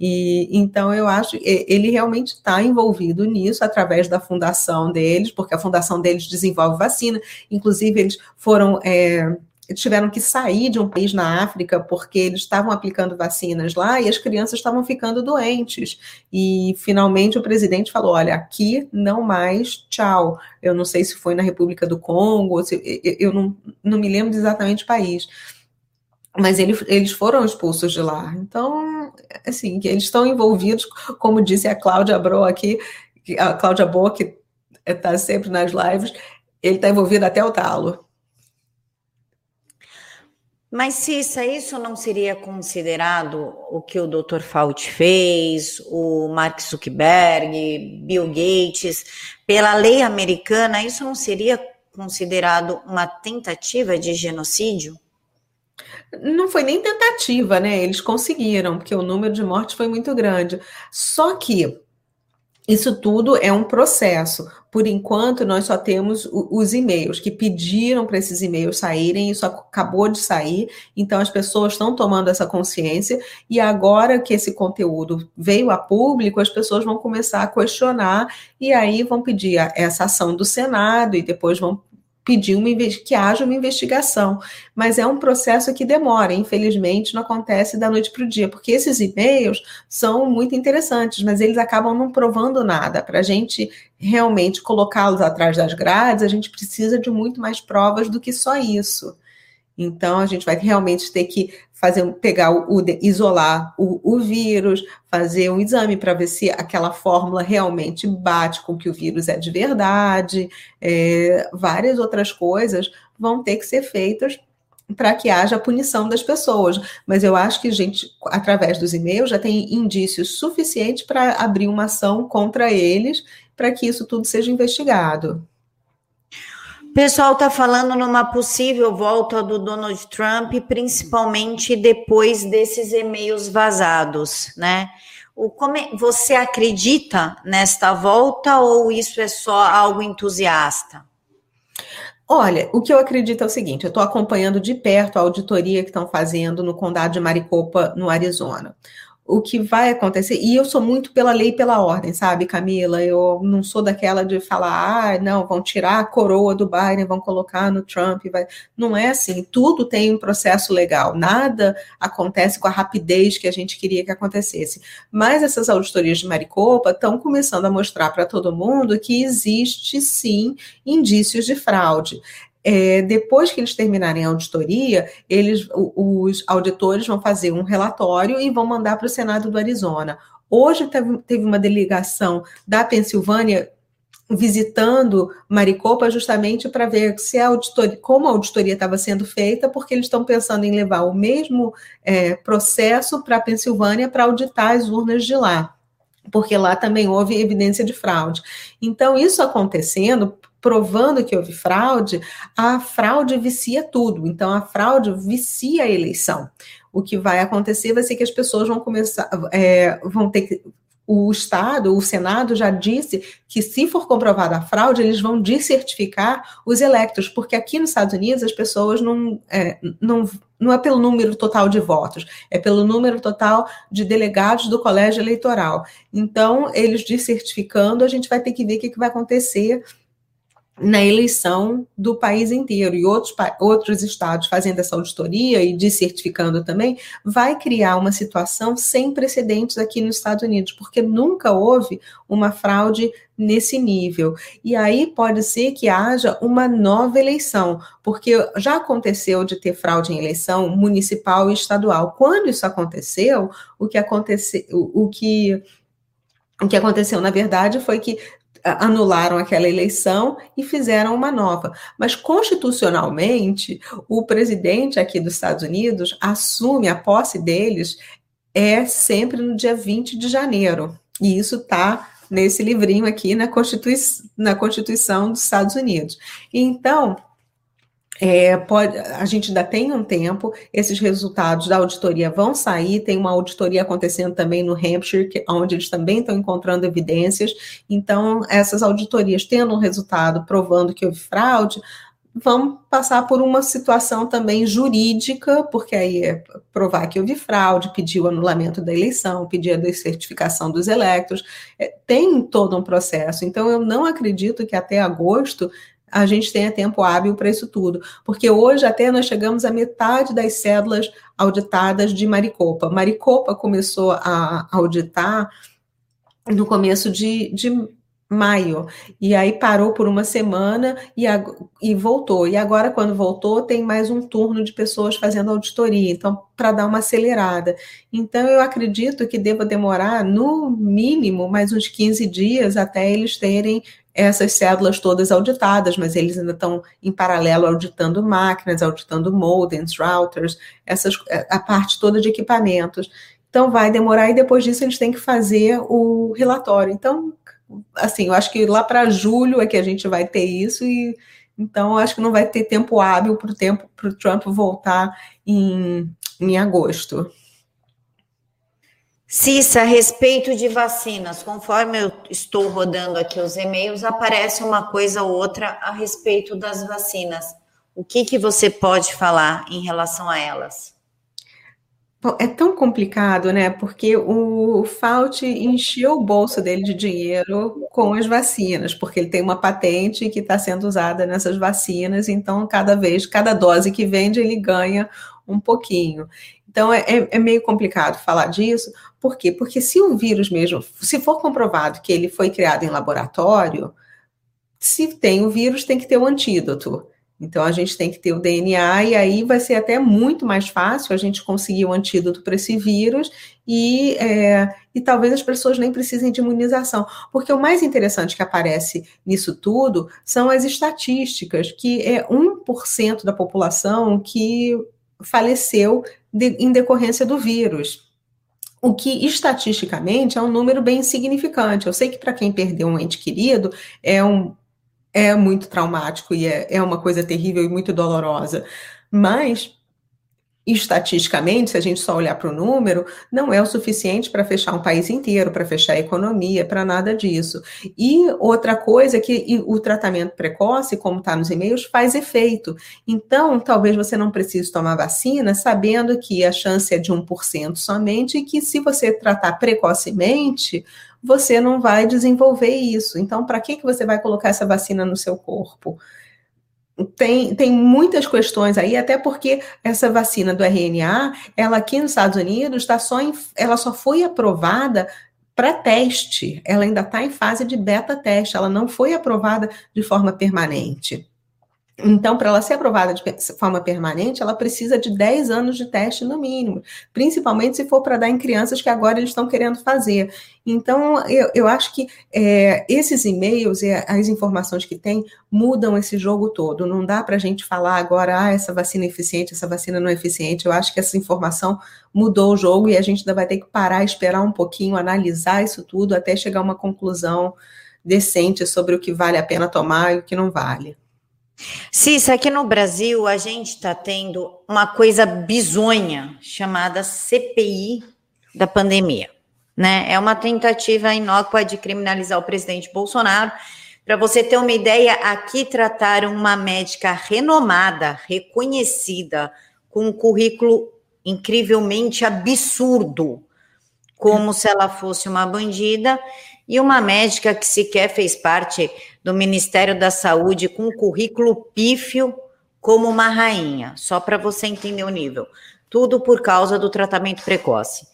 E então eu acho ele realmente está envolvido nisso através da fundação deles, porque a fundação deles desenvolve vacina. Inclusive eles foram é, tiveram que sair de um país na África porque eles estavam aplicando vacinas lá e as crianças estavam ficando doentes. E finalmente o presidente falou: olha, aqui não mais, tchau. Eu não sei se foi na República do Congo, se, eu não, não me lembro exatamente o país. mas ele, eles foram expulsos de lá. Então, assim, eles estão envolvidos, como disse a Cláudia Bro aqui, a Cláudia Boa, que está sempre nas lives, ele está envolvido até o talo. Mas, Cissa, isso não seria considerado o que o Dr. Fauci fez, o Mark Zuckerberg, Bill Gates, pela lei americana, isso não seria considerado uma tentativa de genocídio? Não foi nem tentativa, né? Eles conseguiram, porque o número de mortes foi muito grande. Só que isso tudo é um processo. Por enquanto, nós só temos os e-mails que pediram para esses e-mails saírem, isso acabou de sair, então as pessoas estão tomando essa consciência, e agora que esse conteúdo veio a público, as pessoas vão começar a questionar, e aí vão pedir essa ação do Senado, e depois vão pedir uma, que haja uma investigação. Mas é um processo que demora, infelizmente, não acontece da noite para o dia, porque esses e-mails são muito interessantes, mas eles acabam não provando nada. Para a gente realmente colocá-los atrás das grades, a gente precisa de muito mais provas do que só isso. Então, a gente vai realmente ter que fazer, pegar o, isolar o, o, vírus, fazer um exame para ver se aquela fórmula realmente bate com que o vírus é de verdade. É, várias outras coisas vão ter que ser feitas para que haja a punição das pessoas. Mas eu acho que a gente, através dos e-mails, já tem indícios suficientes para abrir uma ação contra eles, para que isso tudo seja investigado. Pessoal está falando numa possível volta do Donald Trump, principalmente depois desses e-mails vazados, né? O, como você acredita nesta volta ou isso é só algo entusiasta? Olha, o que eu acredito é o seguinte: eu estou acompanhando de perto a auditoria que estão fazendo no condado de Maricopa, no Arizona o que vai acontecer. E eu sou muito pela lei e pela ordem, sabe, Camila? Eu não sou daquela de falar, ah, não, vão tirar a coroa do Biden, vão colocar no Trump. Vai... Não é assim. Tudo tem um processo legal. Nada acontece com a rapidez que a gente queria que acontecesse. Mas essas auditorias de Maricopa estão começando a mostrar para todo mundo que existe sim indícios de fraude. É, depois que eles terminarem a auditoria, eles, os auditores vão fazer um relatório e vão mandar para o Senado do Arizona. Hoje teve, uma delegação da Pensilvânia visitando Maricopa justamente para ver se a auditoria, como a auditoria estava sendo feita, porque eles estão pensando em levar o mesmo é, processo para a Pensilvânia para auditar as urnas de lá porque lá também houve evidência de fraude. Então, isso acontecendo, provando que houve fraude, a fraude vicia tudo. Então, a fraude vicia a eleição. O que vai acontecer vai ser que as pessoas vão começar, é, vão ter que. O Estado, o Senado já disse que, se for comprovada a fraude, eles vão descertificar os eleitos, porque aqui nos Estados Unidos as pessoas não, é, não, não é pelo número total de votos, é pelo número total de delegados do colégio eleitoral. Então, eles descertificando, a gente vai ter que ver o que, que vai acontecer na eleição do país inteiro e outros, outros estados fazendo essa auditoria e descertificando também, vai criar uma situação sem precedentes aqui nos Estados Unidos, porque nunca houve uma fraude nesse nível. E aí pode ser que haja uma nova eleição, porque já aconteceu de ter fraude em eleição municipal e estadual. Quando isso aconteceu, o que aconteceu, o que o que aconteceu, na verdade, foi que anularam aquela eleição e fizeram uma nova. Mas constitucionalmente, o presidente aqui dos Estados Unidos assume a posse deles é sempre no dia 20 de janeiro. E isso está nesse livrinho aqui na, Constitui na Constituição dos Estados Unidos. Então, é, pode, a gente ainda tem um tempo, esses resultados da auditoria vão sair, tem uma auditoria acontecendo também no Hampshire, que, onde eles também estão encontrando evidências. Então, essas auditorias tendo um resultado provando que houve fraude, vão passar por uma situação também jurídica, porque aí é provar que houve fraude, pedir o anulamento da eleição, pedir a descertificação dos eleitos, é, tem todo um processo. Então, eu não acredito que até agosto a gente tenha tempo hábil para isso tudo. Porque hoje até nós chegamos à metade das cédulas auditadas de Maricopa. Maricopa começou a auditar no começo de, de maio. E aí parou por uma semana e, e voltou. E agora, quando voltou, tem mais um turno de pessoas fazendo auditoria. Então, para dar uma acelerada. Então, eu acredito que deva demorar, no mínimo, mais uns 15 dias até eles terem essas cédulas todas auditadas, mas eles ainda estão em paralelo auditando máquinas, auditando modems, routers, essas, a parte toda de equipamentos. Então vai demorar e depois disso eles têm que fazer o relatório. Então, assim, eu acho que lá para julho é que a gente vai ter isso e então acho que não vai ter tempo hábil para o tempo para o Trump voltar em, em agosto. Cissa, a respeito de vacinas, conforme eu estou rodando aqui os e-mails, aparece uma coisa ou outra a respeito das vacinas. O que, que você pode falar em relação a elas? Bom, é tão complicado, né? Porque o Fauci encheu o bolso dele de dinheiro com as vacinas, porque ele tem uma patente que está sendo usada nessas vacinas, então cada vez, cada dose que vende, ele ganha um pouquinho. Então é, é, é meio complicado falar disso. Por quê? Porque se o vírus mesmo, se for comprovado que ele foi criado em laboratório, se tem o vírus, tem que ter o antídoto. Então a gente tem que ter o DNA e aí vai ser até muito mais fácil a gente conseguir o antídoto para esse vírus e, é, e talvez as pessoas nem precisem de imunização. Porque o mais interessante que aparece nisso tudo são as estatísticas, que é 1% da população que faleceu de, em decorrência do vírus. O que estatisticamente é um número bem insignificante. Eu sei que para quem perdeu um ente querido é um é muito traumático e é, é uma coisa terrível e muito dolorosa. Mas, estatisticamente, se a gente só olhar para o número, não é o suficiente para fechar um país inteiro, para fechar a economia, para nada disso. E outra coisa é que o tratamento precoce, como está nos e-mails, faz efeito. Então, talvez você não precise tomar vacina sabendo que a chance é de 1% somente e que se você tratar precocemente, você não vai desenvolver isso. Então, para que, que você vai colocar essa vacina no seu corpo? Tem, tem muitas questões aí, até porque essa vacina do RNA, ela aqui nos Estados Unidos está só em, ela só foi aprovada para teste, ela ainda está em fase de beta teste, ela não foi aprovada de forma permanente. Então, para ela ser aprovada de forma permanente, ela precisa de 10 anos de teste no mínimo, principalmente se for para dar em crianças que agora eles estão querendo fazer. Então, eu, eu acho que é, esses e-mails e as informações que tem mudam esse jogo todo. Não dá para a gente falar agora, ah, essa vacina é eficiente, essa vacina não é eficiente. Eu acho que essa informação mudou o jogo e a gente ainda vai ter que parar, esperar um pouquinho, analisar isso tudo até chegar a uma conclusão decente sobre o que vale a pena tomar e o que não vale. Cissa, aqui no Brasil a gente está tendo uma coisa bizonha chamada CPI da pandemia. Né? É uma tentativa inócua de criminalizar o presidente Bolsonaro. Para você ter uma ideia, aqui trataram uma médica renomada, reconhecida, com um currículo incrivelmente absurdo, como se ela fosse uma bandida, e uma médica que sequer fez parte do Ministério da Saúde com um currículo pífio como uma rainha, só para você entender o nível. Tudo por causa do tratamento precoce.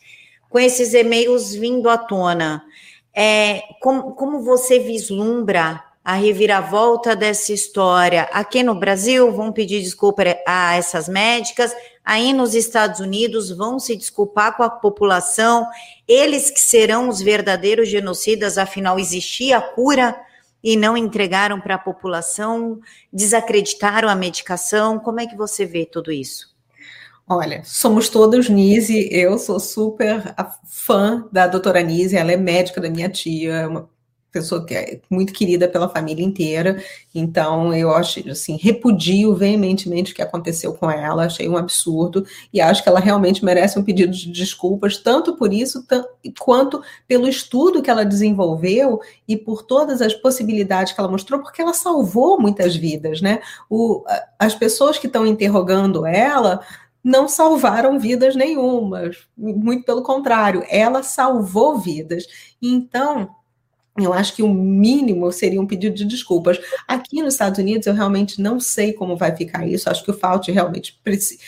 Com esses e-mails vindo à tona, é, como, como você vislumbra a reviravolta dessa história? Aqui no Brasil, vão pedir desculpa a essas médicas, aí nos Estados Unidos, vão se desculpar com a população, eles que serão os verdadeiros genocidas, afinal, existia cura e não entregaram para a população, desacreditaram a medicação. Como é que você vê tudo isso? Olha, somos todos Nise, eu sou super fã da doutora Nise, ela é médica da minha tia, é uma pessoa que é muito querida pela família inteira, então eu acho, assim, repudio veementemente o que aconteceu com ela, achei um absurdo, e acho que ela realmente merece um pedido de desculpas, tanto por isso, quanto pelo estudo que ela desenvolveu e por todas as possibilidades que ela mostrou, porque ela salvou muitas vidas, né? O, as pessoas que estão interrogando ela não salvaram vidas nenhumas, muito pelo contrário, ela salvou vidas. Então, eu acho que o mínimo seria um pedido de desculpas. Aqui nos Estados Unidos, eu realmente não sei como vai ficar isso. Acho que o Fauci realmente precisa,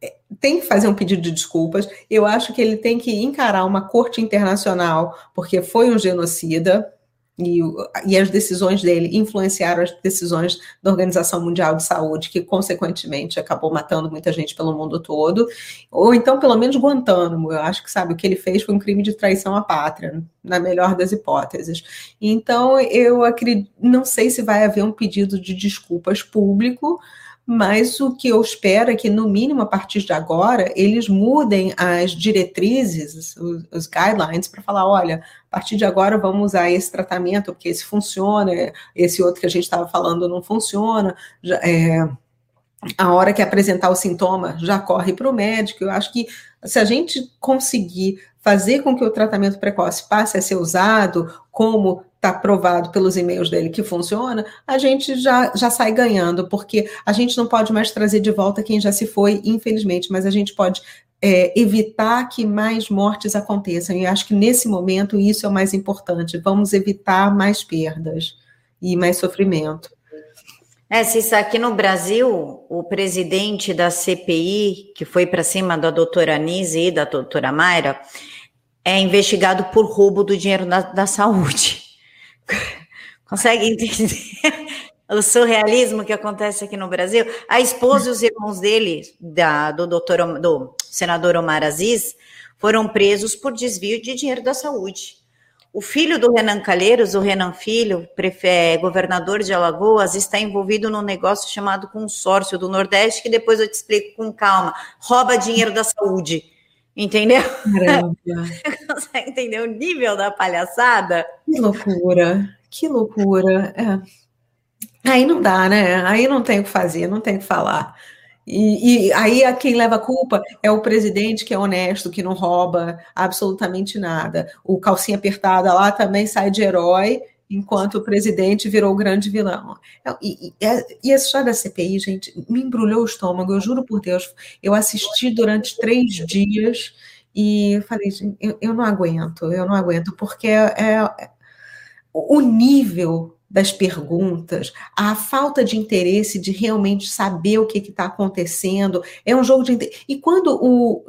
é, tem que fazer um pedido de desculpas. Eu acho que ele tem que encarar uma corte internacional, porque foi um genocida. E, e, as decisões dele influenciaram as decisões da Organização Mundial de Saúde, que consequentemente acabou matando muita gente pelo mundo todo, ou então pelo menos Guantánamo. Eu acho que sabe o que ele fez foi um crime de traição à pátria, na melhor das hipóteses. Então eu acredito, não sei se vai haver um pedido de desculpas público mas o que eu espero é que, no mínimo, a partir de agora, eles mudem as diretrizes, os, os guidelines, para falar: olha, a partir de agora vamos usar esse tratamento, porque esse funciona, esse outro que a gente estava falando não funciona. É, a hora que apresentar o sintoma, já corre para o médico. Eu acho que se a gente conseguir fazer com que o tratamento precoce passe a ser usado como está provado pelos e-mails dele que funciona, a gente já, já sai ganhando, porque a gente não pode mais trazer de volta quem já se foi, infelizmente, mas a gente pode é, evitar que mais mortes aconteçam. E acho que nesse momento isso é o mais importante. Vamos evitar mais perdas e mais sofrimento. É, Cissa, aqui no Brasil, o presidente da CPI, que foi para cima da doutora Anise e da doutora Mayra, é investigado por roubo do dinheiro da, da saúde. Consegue entender o surrealismo que acontece aqui no Brasil? A esposa e os irmãos dele, da, do, doutor, do senador Omar Aziz, foram presos por desvio de dinheiro da saúde. O filho do Renan Calheiros, o Renan Filho, prefere, governador de Alagoas, está envolvido num negócio chamado consórcio do Nordeste, que depois eu te explico com calma. Rouba dinheiro da saúde. Entendeu? Consegue entender o nível da palhaçada? Que loucura, que loucura. É. Aí não dá, né? Aí não tem o que fazer, não tem o que falar. E, e, aí a quem leva a culpa é o presidente que é honesto, que não rouba absolutamente nada. O calcinha apertada lá também sai de herói, enquanto o presidente virou o grande vilão. E, e, e essa história da CPI, gente, me embrulhou o estômago, eu juro por Deus. Eu assisti durante três dias e falei, eu, eu não aguento, eu não aguento, porque é, é o nível das perguntas, a falta de interesse de realmente saber o que está acontecendo. É um jogo de. E quando o.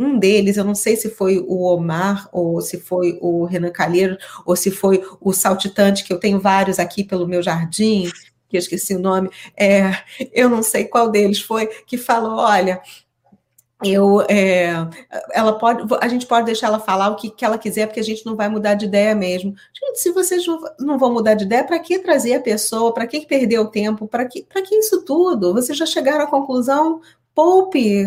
Um deles, eu não sei se foi o Omar, ou se foi o Renan Calheiro, ou se foi o Saltitante, que eu tenho vários aqui pelo meu jardim, que eu esqueci o nome, é, eu não sei qual deles foi, que falou: olha, eu, é, ela pode, a gente pode deixar ela falar o que, que, ela quiser, porque a gente não vai mudar de ideia mesmo. Gente, se vocês não vão mudar de ideia, para que trazer a pessoa? Para que perder o tempo? Para que, que isso tudo? Vocês já chegaram à conclusão? Poupe,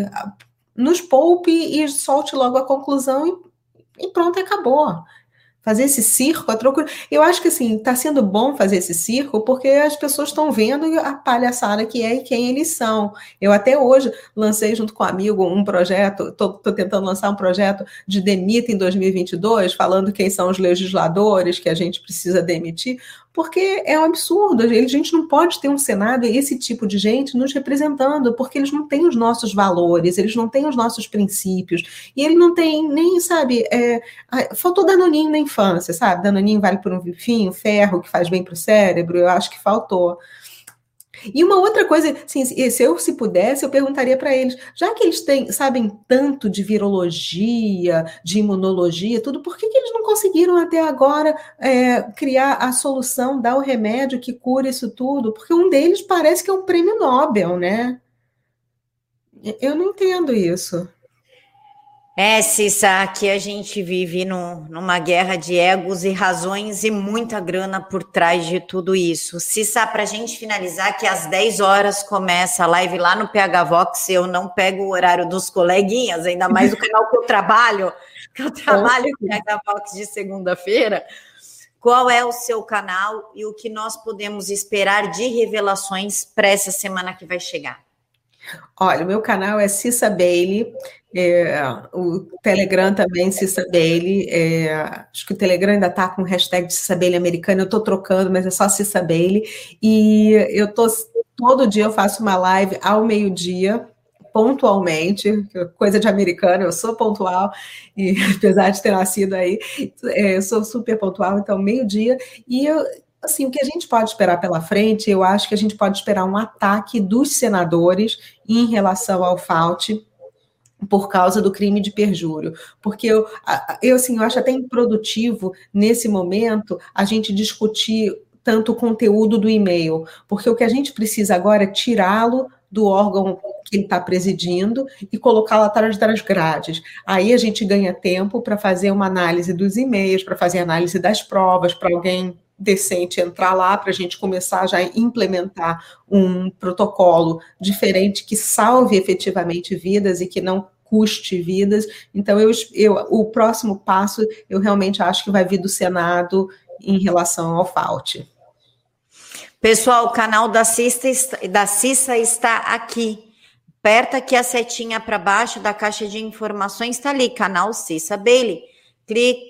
nos poupe e solte logo a conclusão e, e pronto, acabou fazer esse circo, a troco. Eu acho que assim, está sendo bom fazer esse circo porque as pessoas estão vendo a palhaçada que é e quem eles são. Eu até hoje lancei junto com um amigo um projeto, estou tentando lançar um projeto de demita em 2022, falando quem são os legisladores que a gente precisa demitir, porque é um absurdo. A gente não pode ter um Senado e esse tipo de gente nos representando, porque eles não têm os nossos valores, eles não têm os nossos princípios, e ele não tem nem, sabe, é, faltou danoninho na infância, sabe? Danoninho vale por um bifinho, ferro que faz bem para o cérebro, eu acho que faltou. E uma outra coisa, assim, se eu se pudesse, eu perguntaria para eles, já que eles têm, sabem tanto de virologia, de imunologia, tudo, por que, que eles não conseguiram até agora é, criar a solução, dar o remédio que cura isso tudo? Porque um deles parece que é um prêmio Nobel, né? Eu não entendo isso. É, Cissa, aqui a gente vive no, numa guerra de egos e razões e muita grana por trás de tudo isso. Cissa, para a gente finalizar, que às 10 horas começa a live lá no PH Vox, eu não pego o horário dos coleguinhas, ainda mais o canal que eu trabalho, que eu trabalho no PH Vox de segunda-feira. Qual é o seu canal e o que nós podemos esperar de revelações para essa semana que vai chegar? Olha, o meu canal é Cissa Bailey. É, o Telegram também, Cissa Bailey. É, acho que o Telegram ainda está com hashtag Cissa Bailey americano. Eu estou trocando, mas é só Cissa Bailey. E eu tô todo dia eu faço uma live ao meio-dia, pontualmente, coisa de americano, eu sou pontual, e apesar de ter nascido aí, é, eu sou super pontual, então meio-dia, e eu, assim, o que a gente pode esperar pela frente, eu acho que a gente pode esperar um ataque dos senadores em relação ao FAUT, por causa do crime de perjúrio. Porque eu, eu, assim, eu acho até improdutivo, nesse momento, a gente discutir tanto o conteúdo do e-mail, porque o que a gente precisa agora é tirá-lo do órgão que ele está presidindo e colocá-lo atrás das grades. Aí a gente ganha tempo para fazer uma análise dos e-mails, para fazer análise das provas, para alguém decente entrar lá para a gente começar já a implementar um protocolo diferente que salve efetivamente vidas e que não custe vidas. Então, eu, eu, o próximo passo eu realmente acho que vai vir do Senado em relação ao FAUT. Pessoal, o canal da Cissa, da Cissa está aqui. Aperta aqui a setinha para baixo da caixa de informações, está ali, canal Cissa Bailey.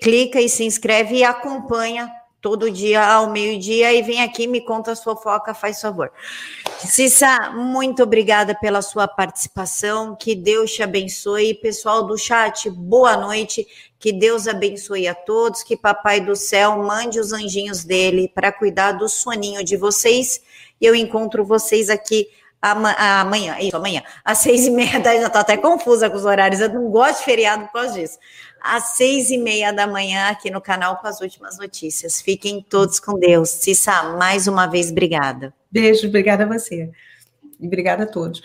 Clica e se inscreve e acompanha todo dia ao meio-dia e vem aqui me conta a sua foca, faz favor. Cissa, muito obrigada pela sua participação, que Deus te abençoe. Pessoal do chat, boa noite, que Deus abençoe a todos, que Papai do Céu mande os anjinhos dele para cuidar do soninho de vocês. E eu encontro vocês aqui amanhã, isso, amanhã, às seis e meia da já tô até confusa com os horários, eu não gosto de feriado por causa disso às seis e meia da manhã aqui no canal com as últimas notícias. Fiquem todos com Deus. Cissa, mais uma vez, obrigada. Beijo, obrigada a você. E obrigada a todos.